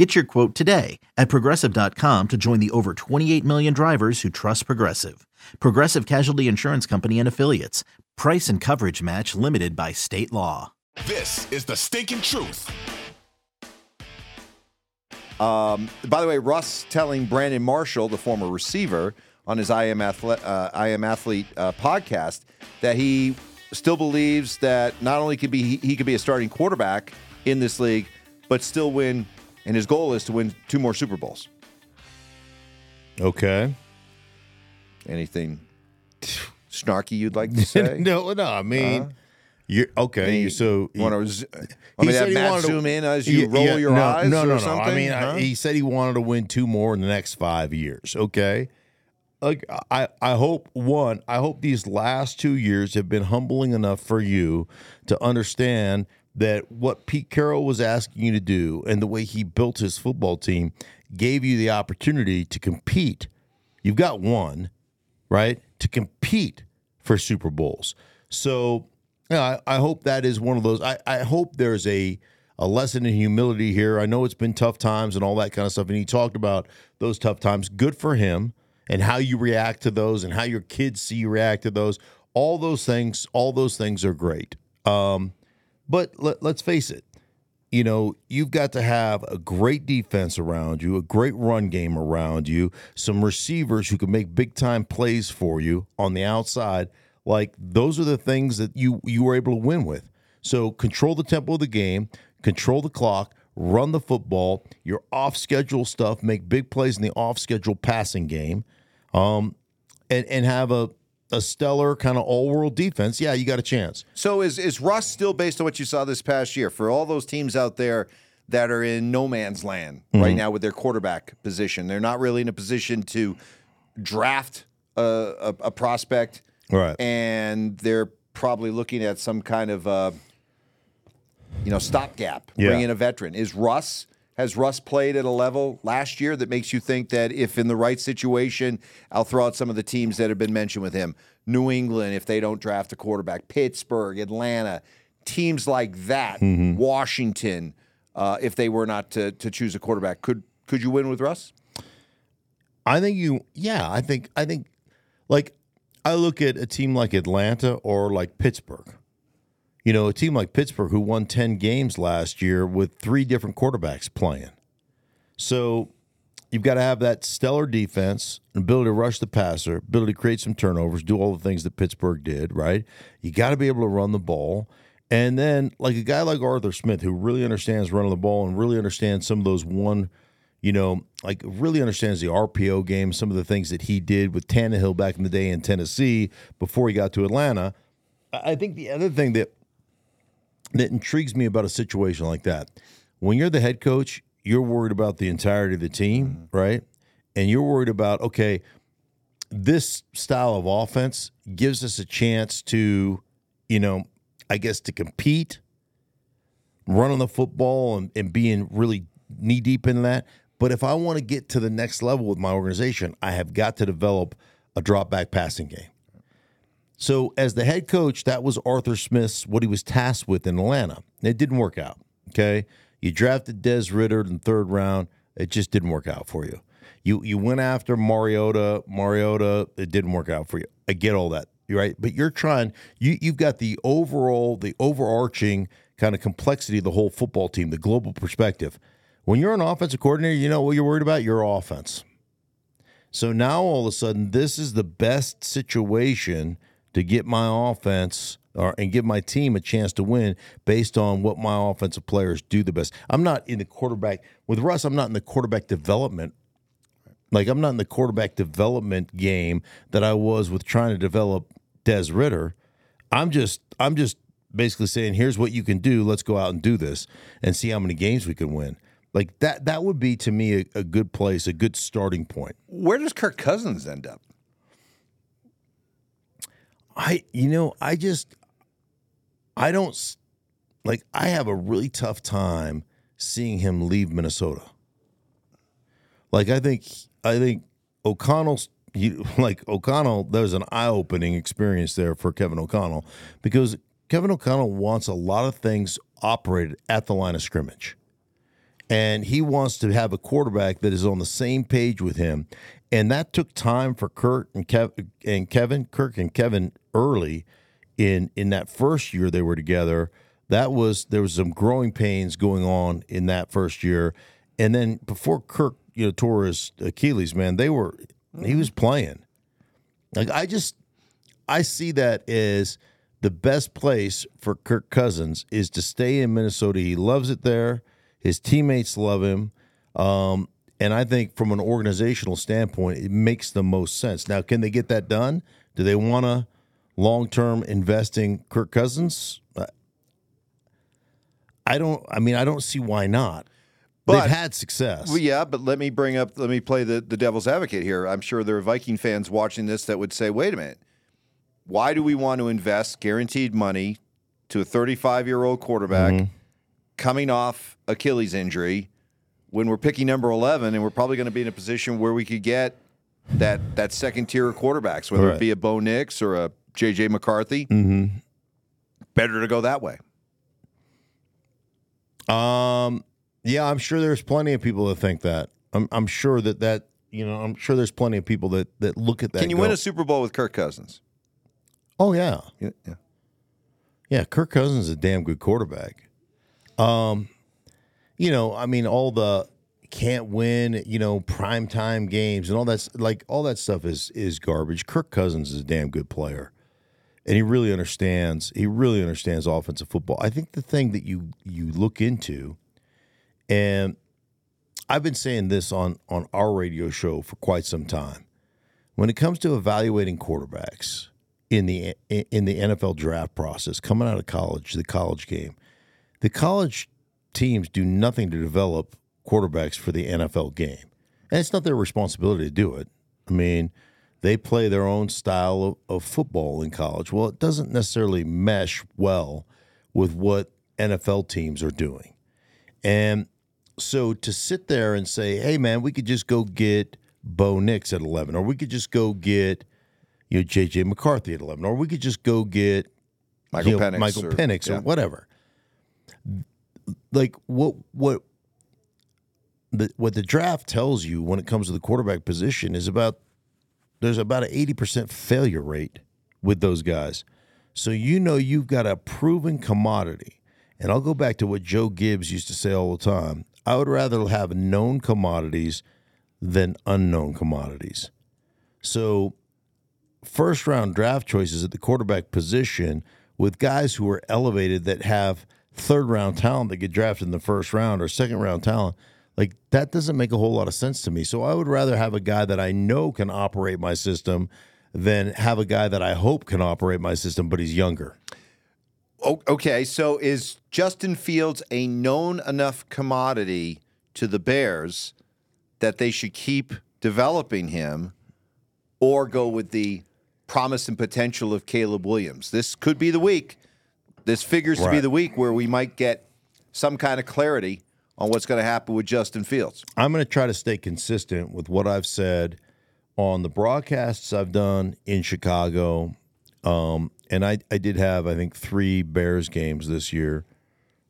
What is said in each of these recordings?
Get your quote today at progressive.com to join the over 28 million drivers who trust Progressive. Progressive Casualty Insurance Company and Affiliates. Price and coverage match limited by state law. This is the stinking truth. Um, by the way, Russ telling Brandon Marshall, the former receiver, on his I Am Athlete, uh, I Am Athlete uh, podcast, that he still believes that not only could be he, he could be a starting quarterback in this league, but still win. And his goal is to win two more Super Bowls. Okay. Anything snarky you'd like to say? no, no. I mean, uh-huh. you're okay. So he Want to said have he Matt wanted to- zoom in as you Yeah, roll yeah, your no, eyes? No, no, or no. Something? I mean, huh? I, he said he wanted to win two more in the next five years. Okay. Like I, I hope one, I hope these last two years have been humbling enough for you to understand that what Pete Carroll was asking you to do and the way he built his football team gave you the opportunity to compete. You've got one, right? To compete for Super Bowls. So I, I hope that is one of those. I, I hope there's a a lesson in humility here. I know it's been tough times and all that kind of stuff. And he talked about those tough times. Good for him and how you react to those and how your kids see you react to those. All those things, all those things are great. Um, but let, let's face it, you know, you've got to have a great defense around you, a great run game around you, some receivers who can make big time plays for you on the outside. Like those are the things that you you were able to win with. So control the tempo of the game, control the clock, run the football, your off schedule stuff, make big plays in the off schedule passing game, um, and and have a a stellar kind of all world defense. Yeah, you got a chance. So is is Russ still based on what you saw this past year for all those teams out there that are in no man's land Mm-hmm. right now with their quarterback position? They're not really in a position to draft a, a, a prospect, Right. and they're probably looking at some kind of uh, you know stopgap. Yeah. Bring in a veteran. Is Russ? Has Russ played at a level last year that makes you think that if in the right situation, I'll throw out some of the teams that have been mentioned with him? New England, if they don't draft a quarterback, Pittsburgh, Atlanta, teams like that, Washington, uh, if they were not to, to choose a quarterback, could could you win with Russ? I think you, yeah, I think, I think, like, I look at a team like Atlanta or like Pittsburgh. You know, a team like Pittsburgh who won 10 games last year with three different quarterbacks playing. So you've got to have that stellar defense, ability to rush the passer, ability to create some turnovers, do all the things that Pittsburgh did, right? You got to be able to run the ball. And then, like a guy like Arthur Smith, who really understands running the ball and really understands some of those one you know, like really understands the RPO game, some of the things that he did with Tannehill back in the day in Tennessee before he got to Atlanta. I think the other thing that that intrigues me about a situation like that, when you're the head coach, you're worried about the entirety of the team, mm-hmm. right? And you're worried about, okay, this style of offense gives us a chance to, you know, I guess to compete, running the football and, and being really knee deep in that. But if I want to get to the next level with my organization, I have got to develop a drop back passing game. So, as the head coach, that was Arthur Smith's what he was tasked with in Atlanta. It didn't work out. Okay. You drafted Des Ridder in third round. It just didn't work out for you. You you went after Mariota. Mariota, it didn't work out for you. I get all that. Right. But you're trying, you you've got the overall, the overarching kind of complexity of the whole football team, the global perspective. When you're an offensive coordinator, you know what you're worried about? Your offense. So now all of a sudden, this is the best situation to get my offense or and give my team a chance to win based on what my offensive players do the best. I'm not in the quarterback with Russ. I'm not in the quarterback development. Like I'm not in the quarterback development game that I was with trying to develop Des Ridder. I'm just I'm just basically saying here's what you can do. Let's go out and do this and see how many games we can win. Like that that would be to me a, a good place, a good starting point. Where does Kirk Cousins end up? I you know I just I don't like I have a really tough time seeing him leave Minnesota. Like I think I think O'Connell's you, like O'Connell. There was an eye opening experience there for Kevin O'Connell because Kevin O'Connell wants a lot of things operated at the line of scrimmage, and he wants to have a quarterback that is on the same page with him, and that took time for Kirk and Kev and Kevin Kirk and Kevin early in in that first year they were together. That was there was some growing pains going on in that first year, and then before Kirk you know tore his Achilles, man, they were he was playing. Like I just I see that as the best place for Kirk Cousins is to stay in Minnesota. He loves it there. His teammates love him. Um, and I think from an organizational standpoint, it makes the most sense. Now, can they get that done? Do they want to long term investing Kirk Cousins? Uh, I don't. I mean, I don't see why not. But- They've had success. Well, yeah, but let me bring up, let me play the, the devil's advocate here. I'm sure there are Viking fans watching this that would say, wait a minute, why do we want to invest guaranteed money to a 35 year old quarterback coming off Achilles injury when we're picking number 11 and we're probably going to be in a position where we could get that that second tier of quarterbacks, whether Right. it be a Bo Nix or a JJ McCarthy? Mm-hmm. Better to go that way. Um, yeah, I'm sure there's plenty of people that think that. I'm, I'm sure that that you know, I'm sure there's plenty of people that that look at that. Can you and win a Super Bowl with Kirk Cousins? Oh yeah, Yeah. yeah. yeah. Kirk Cousins is a damn good quarterback. Um, you know, I mean, all the can't win, you know, prime time games and all that's like all that stuff is is garbage. Kirk Cousins is a damn good player. And he really understands. He really understands offensive football. I think the thing that you you look into, and I've been saying this on on our radio show for quite some time. When it comes to evaluating quarterbacks in the in the NFL draft process, coming out of college, the college game, the college teams do nothing to develop quarterbacks for the NFL game, and it's not their responsibility to do it. I mean, they play their own style of, of football in college. Well, it doesn't necessarily mesh well with what NFL teams are doing, and so to sit there and say, "Hey, man, we could just go get Bo Nix at eleven, or we could just go get you know JJ McCarthy at eleven, or we could just go get Michael you know, Penix. Michael or- Penix, yeah. or whatever." Like what what the what the draft tells you when it comes to the quarterback position is about there's about an eighty percent failure rate with those guys. So you know you've got a proven commodity. And I'll go back to what Joe Gibbs used to say all the time. I would rather have known commodities than unknown commodities. So first round draft choices at the quarterback position with guys who are elevated that have third round talent that get drafted in the first round or second round talent like that doesn't make a whole lot of sense to me so i would rather have a guy that i know can operate my system than have a guy that i hope can operate my system but he's younger Okay, so is Justin Fields a known enough commodity to the Bears that they should keep developing him or go with the promise and potential of Caleb Williams? This could be the week. This figures to be the week where we might get some kind of clarity on what's going to happen with Justin Fields. i'm going to try to stay consistent with what i've said on the broadcasts i've done in chicago. Um, and I, I did have i think three bears games this year.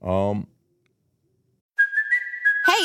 Hey,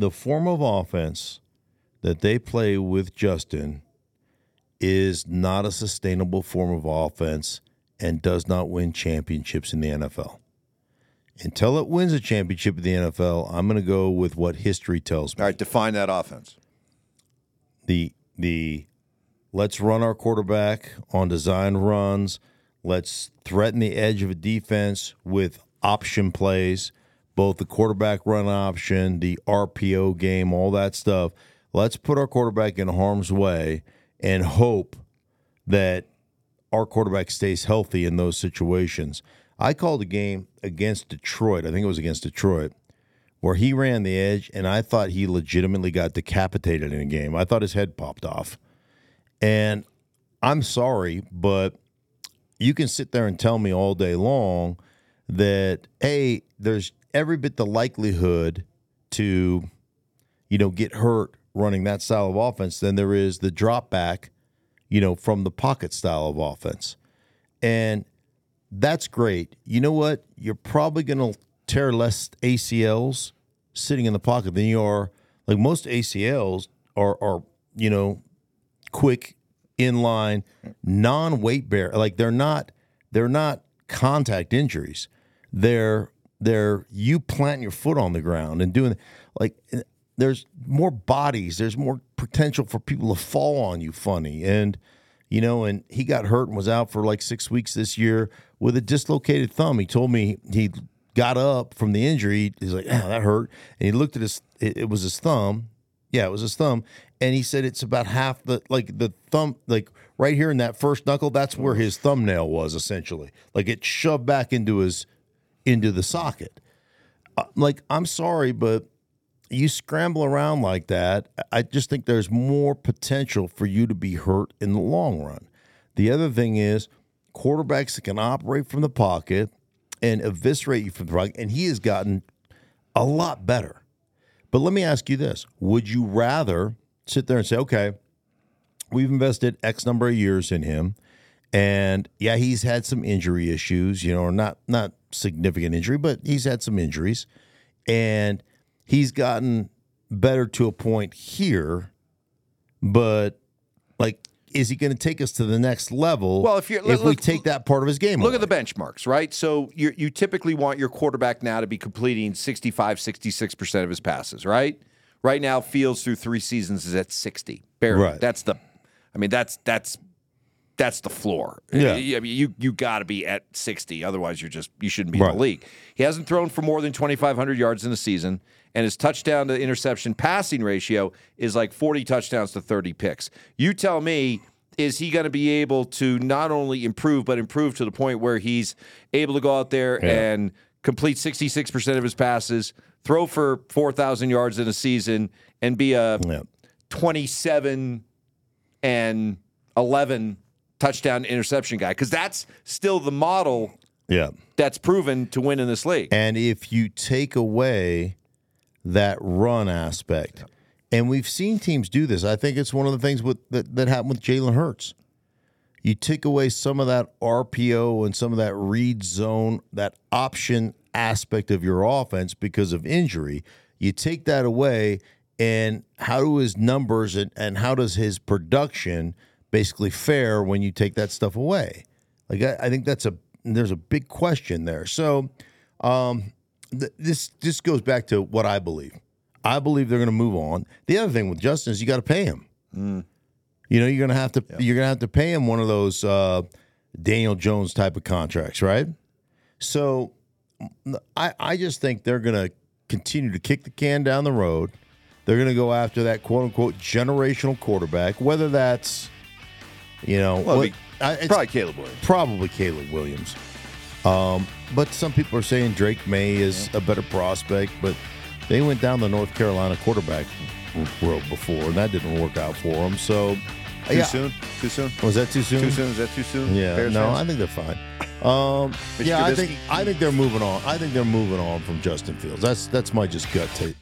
The form of offense that they play with Justin is not a sustainable form of offense and does not win championships in the NFL. Until it wins a championship in the NFL, I'm going to go with what history tells me. All right, define that offense. The the let's run our quarterback on design runs. Let's threaten the edge of a defense with option plays, both the quarterback run option, the RPO game, all that stuff. Let's put our quarterback in harm's way and hope that our quarterback stays healthy in those situations. I called a game against Detroit. I think it was against Detroit where he ran the edge, and I thought he legitimately got decapitated in a game. I thought his head popped off. And I'm sorry, but you can sit there and tell me all day long that, hey, there's every bit the likelihood to, you know, get hurt running that style of offense than there is the drop back, you know, from the pocket style of offense. And that's great. You know what? You're probably going to tear less ACLs sitting in the pocket than you are like most ACLs are are you know quick inline non weight bear like they're not they're not contact injuries they're they're you planting your foot on the ground and doing like there's more bodies there's more potential for people to fall on you funny and you know and he got hurt and was out for like 6 weeks this year with a dislocated thumb he told me he got up from the injury. He's like, oh, that hurt. And he looked at his, it, it, was his thumb. Yeah, it was his thumb. And he said it's about half the, like the thumb, like right here in that first knuckle, that's where his thumbnail was essentially. Like it shoved back into his, into the socket. Uh, like, I'm sorry, but you scramble around like that. I just think there's more potential for you to be hurt in the long run. The other thing is quarterbacks that can operate from the pocket and eviscerate you from the rug. And he has gotten a lot better. But let me ask you this Would you rather sit there and say, okay, we've invested X number of years in him. And yeah, he's had some injury issues, you know, or not not significant injury, but he's had some injuries. And he's gotten better to a point here, but like is he going to take us to the next level? Well, if, you're, if look, we take that part of his game, look away? at the benchmarks, right? So you you typically want your quarterback now to be completing 65, 66 percent of his passes, right? Right now, Fields through three seasons is at sixty, barely. Right. That's the, I mean, that's that's that's the floor. Yeah, I mean, you you got to be at sixty, otherwise you're just you shouldn't be right. in the league. He hasn't thrown for more than twenty five hundred yards in a season and his touchdown to interception passing ratio is like 40 touchdowns to 30 picks. You tell me, is he going to be able to not only improve, but improve to the point where he's able to go out there yeah. and complete 66% of his passes, throw for 4,000 yards in a season, and be a yeah. 27 and 11 touchdown interception guy? Because that's still the model yeah. that's proven to win in this league. And if you take away that run aspect. And we've seen teams do this. I think it's one of the things with, that, that happened with Jalen Hurts. You take away some of that RPO and some of that read zone, that option aspect of your offense because of injury. You take that away, and how do his numbers and, and how does his production basically fair when you take that stuff away? Like I, I think that's a there's a big question there. So um, this this goes back to what I believe. I believe they're going to move on. The other thing with Justin is you got to pay him. Mm. You know, you're going to have to yeah. you're going to have to pay him one of those uh, Daniel Jones type of contracts, right? So I I just think they're going to continue to kick the can down the road. They're going to go after that quote unquote generational quarterback, whether that's you know, well, what, I, probably Caleb Williams. Probably Caleb Williams. Um, but some people are saying Drake Maye is yeah. a better prospect, but they went down the North Carolina quarterback road before, and that didn't work out for them. So, too yeah. soon? Too soon? Was that too soon? Too soon? Is that too soon? Yeah. Bears no, fans? I think they're fine. Um, yeah, I think I think they're moving on. I think they're moving on from Justin Fields. That's that's my just gut take.